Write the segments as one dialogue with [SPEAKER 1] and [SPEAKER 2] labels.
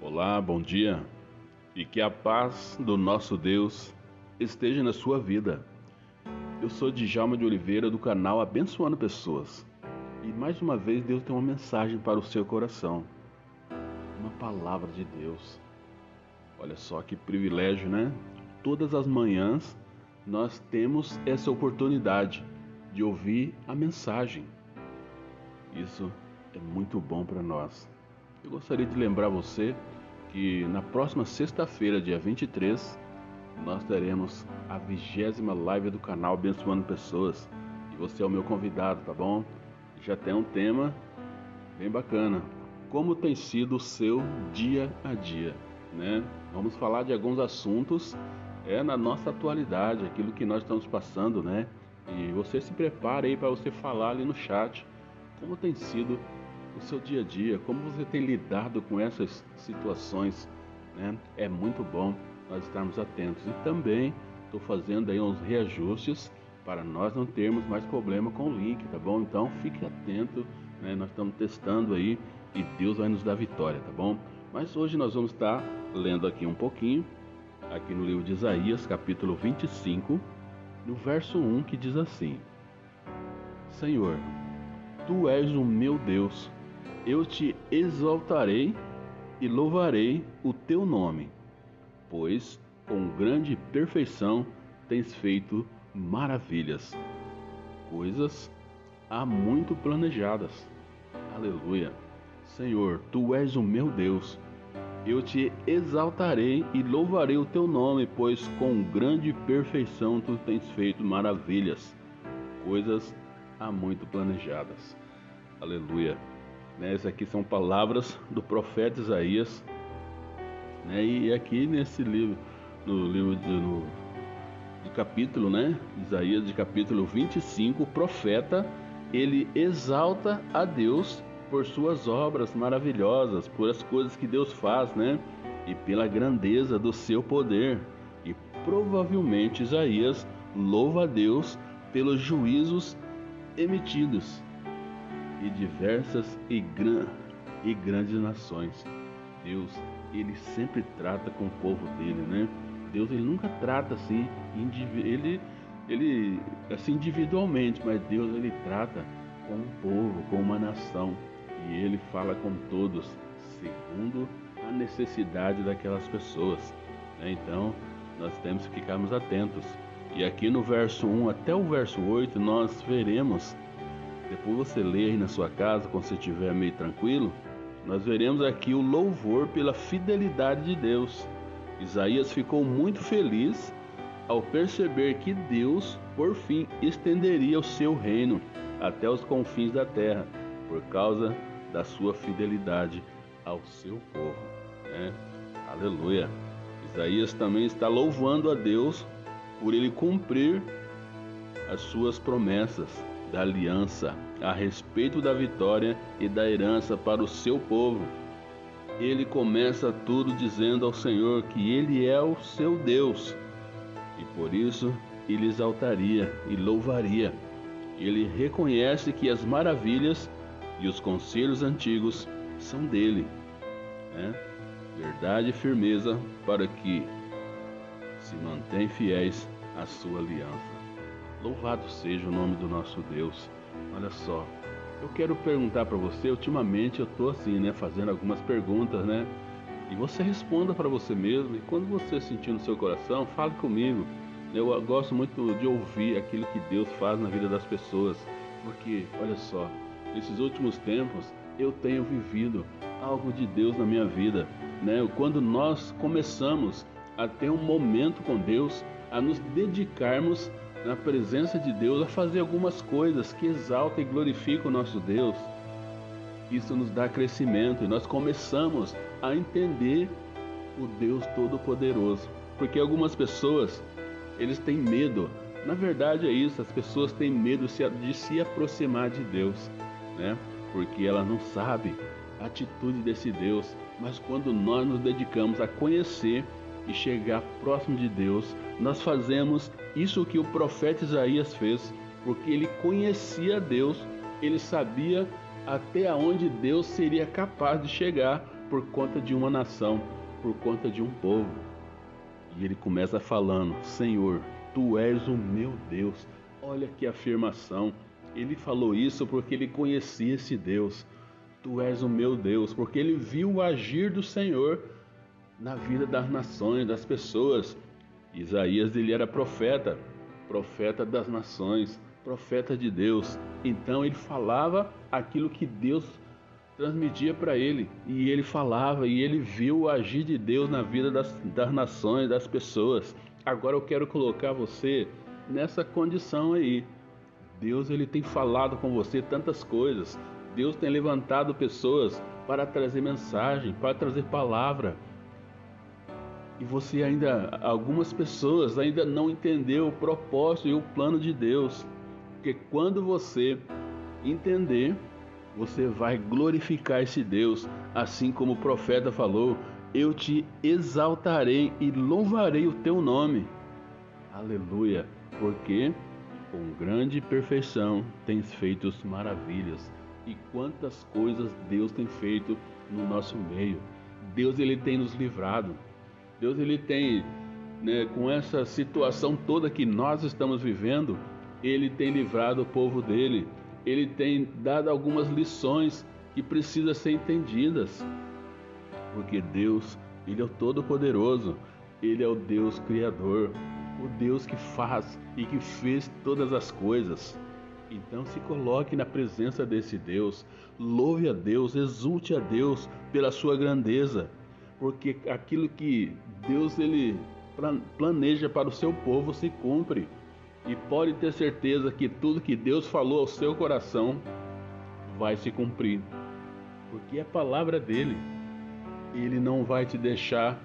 [SPEAKER 1] Olá, bom dia. E que a paz do nosso Deus esteja na sua vida. Eu sou Djalma de Oliveira do canal Abençoando Pessoas. E mais uma vez Deus tem uma mensagem para o seu coração. Uma palavra de Deus. Olha só que privilégio, né? Todas as manhãs nós temos essa oportunidade de ouvir a mensagem. Isso é muito bom para nós. Eu gostaria de lembrar você que na próxima sexta-feira, dia 23, nós teremos a vigésima live do canal Abençoando Pessoas. E você é o meu convidado, tá bom? Já tem um tema bem bacana. Como tem sido o seu dia a dia, né? Vamos falar de alguns assuntos é na nossa atualidade, aquilo que nós estamos passando, né? E você se prepare aí para você falar ali no chat como tem sido o seu dia a dia, como você tem lidado com essas situações. Né? É muito bom nós estarmos atentos. E também estou fazendo aí uns reajustes para nós não termos mais problema com o link, tá bom? Então fique atento, né? nós estamos testando aí e Deus vai nos dar vitória, tá bom? Mas hoje nós vamos estar lendo aqui um pouquinho, aqui no livro de Isaías, capítulo 25, no verso 1, que diz assim: Senhor, tu és o meu Deus, eu te exaltarei e louvarei o teu nome, pois com grande perfeição tens feito maravilhas, coisas há muito planejadas. Aleluia. Senhor, tu és o meu Deus. Eu te exaltarei e louvarei o teu nome, pois com grande perfeição tu tens feito maravilhas, coisas há muito planejadas. Aleluia. Né, essas aqui são palavras do profeta Isaías. Né, e aqui nesse livro, no livro de, no, de capítulo, né? Isaías de capítulo 25, o profeta, ele exalta a Deus por suas obras maravilhosas, por as coisas que Deus faz, né? E pela grandeza do seu poder. E provavelmente Isaías louva a Deus pelos juízos emitidos e diversas e, gran, e grandes nações. Deus, ele sempre trata com o povo dele, né? Deus ele nunca trata assim, ele, ele assim individualmente, mas Deus ele trata com um povo, com uma nação, e ele fala com todos segundo a necessidade daquelas pessoas. Né? Então, nós temos que ficarmos atentos. E aqui no verso 1 até o verso 8, nós veremos depois você lê aí na sua casa, quando você estiver meio tranquilo, nós veremos aqui o louvor pela fidelidade de Deus. Isaías ficou muito feliz ao perceber que Deus, por fim, estenderia o seu reino até os confins da terra, por causa da sua fidelidade ao seu povo. Né? Aleluia! Isaías também está louvando a Deus por ele cumprir as suas promessas da aliança a respeito da vitória e da herança para o seu povo. Ele começa tudo dizendo ao Senhor que ele é o seu Deus e por isso ele exaltaria e louvaria. Ele reconhece que as maravilhas e os conselhos antigos são dele. Né? Verdade e firmeza para que se mantém fiéis à sua aliança. Louvado seja o nome do nosso Deus. Olha só, eu quero perguntar para você, ultimamente eu tô assim, né, fazendo algumas perguntas, né? E você responda para você mesmo, e quando você sentir no seu coração, fale comigo. Eu gosto muito de ouvir aquilo que Deus faz na vida das pessoas, porque olha só, nesses últimos tempos eu tenho vivido algo de Deus na minha vida, né? Quando nós começamos a ter um momento com Deus, a nos dedicarmos na presença de Deus a fazer algumas coisas que exaltam e glorificam o nosso Deus. Isso nos dá crescimento e nós começamos a entender o Deus Todo-Poderoso. Porque algumas pessoas, eles têm medo. Na verdade é isso, as pessoas têm medo de se aproximar de Deus, né? Porque ela não sabe a atitude desse Deus. Mas quando nós nos dedicamos a conhecer e chegar próximo de Deus, nós fazemos isso que o profeta Isaías fez, porque ele conhecia Deus, ele sabia até onde Deus seria capaz de chegar por conta de uma nação, por conta de um povo. E ele começa falando: Senhor, tu és o meu Deus. Olha que afirmação. Ele falou isso porque ele conhecia esse Deus. Tu és o meu Deus, porque ele viu o agir do Senhor na vida das nações, das pessoas. Isaías ele era profeta, profeta das nações, profeta de Deus. Então ele falava aquilo que Deus transmitia para ele. E ele falava e ele viu o agir de Deus na vida das, das nações, das pessoas. Agora eu quero colocar você nessa condição aí. Deus ele tem falado com você tantas coisas. Deus tem levantado pessoas para trazer mensagem, para trazer palavra. E você ainda, algumas pessoas ainda não entendeu o propósito e o plano de Deus. Porque quando você entender você vai glorificar esse Deus, assim como o profeta falou: Eu te exaltarei e louvarei o teu nome. Aleluia, porque com grande perfeição tens feito maravilhas. E quantas coisas Deus tem feito no nosso meio. Deus ele tem nos livrado. Deus ele tem, né, com essa situação toda que nós estamos vivendo, ele tem livrado o povo dele. Ele tem dado algumas lições que precisam ser entendidas. Porque Deus, Ele é o Todo-Poderoso, Ele é o Deus Criador, o Deus que faz e que fez todas as coisas. Então se coloque na presença desse Deus, louve a Deus, exulte a Deus pela sua grandeza, porque aquilo que Deus ele planeja para o seu povo se cumpre. E pode ter certeza que tudo que Deus falou ao seu coração vai se cumprir, porque é a palavra dele. Ele não vai te deixar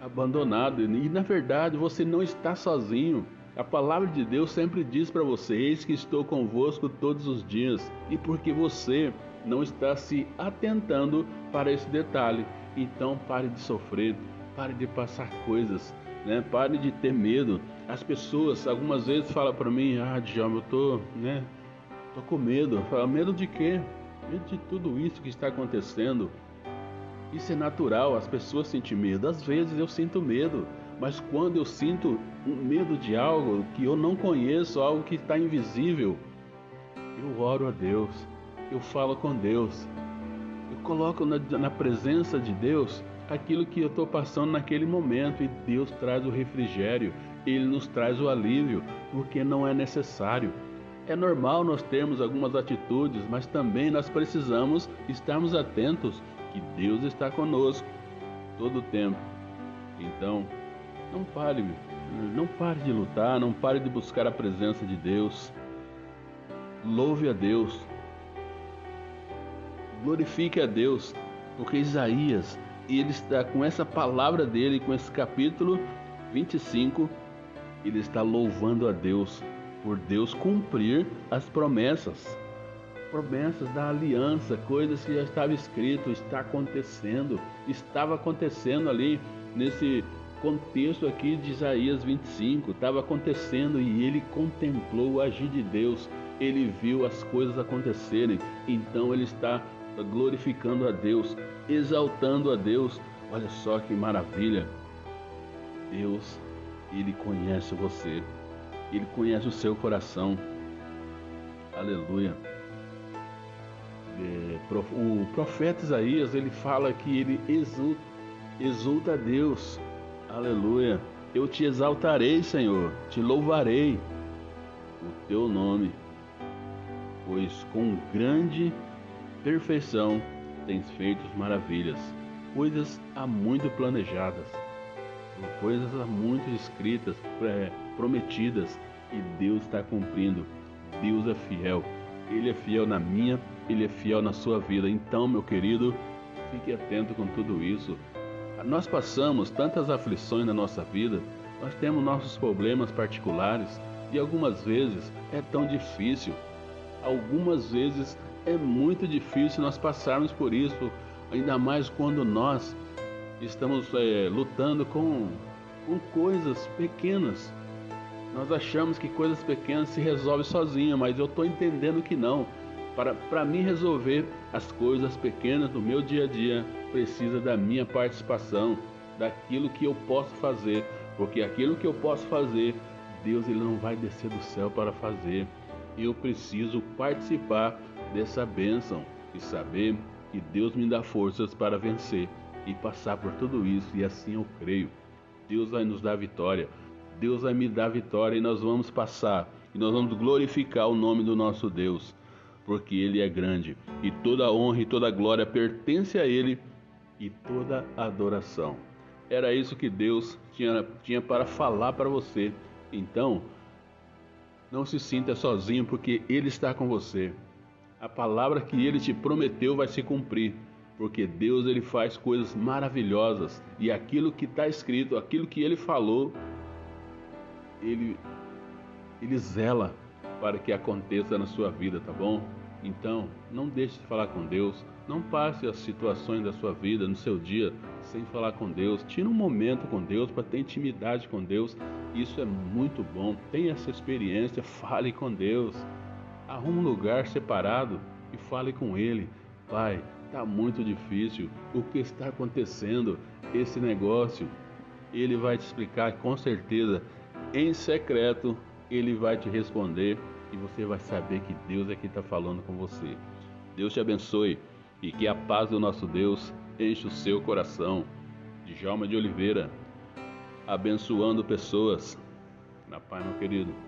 [SPEAKER 1] abandonado. E na verdade você não está sozinho. A palavra de Deus sempre diz para você: Eis que estou convosco todos os dias. E porque você não está se atentando para esse detalhe, então pare de sofrer, pare de passar coisas, né? Pare de ter medo. As pessoas algumas vezes falam para mim, ah, Djalma, eu tô, né? Tô com medo. Fala, medo de quê? Medo de tudo isso que está acontecendo. Isso é natural, as pessoas sentem medo. Às vezes eu sinto medo, mas quando eu sinto um medo de algo que eu não conheço, algo que está invisível, eu oro a Deus, eu falo com Deus, eu coloco na, na presença de Deus aquilo que eu estou passando naquele momento e Deus traz o refrigério, Ele nos traz o alívio, porque não é necessário. É normal nós termos algumas atitudes, mas também nós precisamos estarmos atentos que Deus está conosco todo o tempo. Então, não pare, não pare de lutar, não pare de buscar a presença de Deus. Louve a Deus. Glorifique a Deus, porque Isaías ele está com essa palavra dele, com esse capítulo 25, ele está louvando a Deus por Deus cumprir as promessas. Promessas da aliança, coisas que já estava escrito, está acontecendo, estava acontecendo ali nesse contexto aqui de Isaías 25, estava acontecendo e ele contemplou o agir de Deus, ele viu as coisas acontecerem, então ele está glorificando a Deus, exaltando a Deus. Olha só que maravilha. Deus, Ele conhece você, Ele conhece o seu coração. Aleluia. É, o profeta Isaías ele fala que ele exulta, exulta a Deus. Aleluia. Eu te exaltarei, Senhor, te louvarei o teu nome, pois com grande perfeição tens feito maravilhas, coisas há muito planejadas, coisas há muito escritas, prometidas, e Deus está cumprindo. Deus é fiel. Ele é fiel na minha, ele é fiel na sua vida. Então, meu querido, fique atento com tudo isso. Nós passamos tantas aflições na nossa vida, nós temos nossos problemas particulares e algumas vezes é tão difícil. Algumas vezes é muito difícil nós passarmos por isso, ainda mais quando nós estamos é, lutando com, com coisas pequenas. Nós achamos que coisas pequenas se resolvem sozinha, mas eu estou entendendo que não. Para, para mim resolver as coisas pequenas do meu dia a dia, precisa da minha participação, daquilo que eu posso fazer, porque aquilo que eu posso fazer, Deus ele não vai descer do céu para fazer. Eu preciso participar dessa bênção e saber que Deus me dá forças para vencer e passar por tudo isso, e assim eu creio. Deus vai nos dar vitória. Deus vai me dar vitória e nós vamos passar e nós vamos glorificar o nome do nosso Deus, porque Ele é grande e toda honra e toda glória pertence a Ele e toda adoração. Era isso que Deus tinha, tinha para falar para você. Então, não se sinta sozinho, porque Ele está com você. A palavra que Ele te prometeu vai se cumprir, porque Deus ele faz coisas maravilhosas e aquilo que está escrito, aquilo que Ele falou, Ele ele zela para que aconteça na sua vida, tá bom? Então, não deixe de falar com Deus, não passe as situações da sua vida, no seu dia, sem falar com Deus. Tire um momento com Deus para ter intimidade com Deus. Isso é muito bom. Tenha essa experiência, fale com Deus. Arrume um lugar separado e fale com Ele. Pai, está muito difícil. O que está acontecendo? Esse negócio. Ele vai te explicar com certeza em secreto ele vai te responder e você vai saber que Deus é que está falando com você. Deus te abençoe e que a paz do nosso Deus enche o seu coração. Djalma de Oliveira, abençoando pessoas. Na paz, meu querido.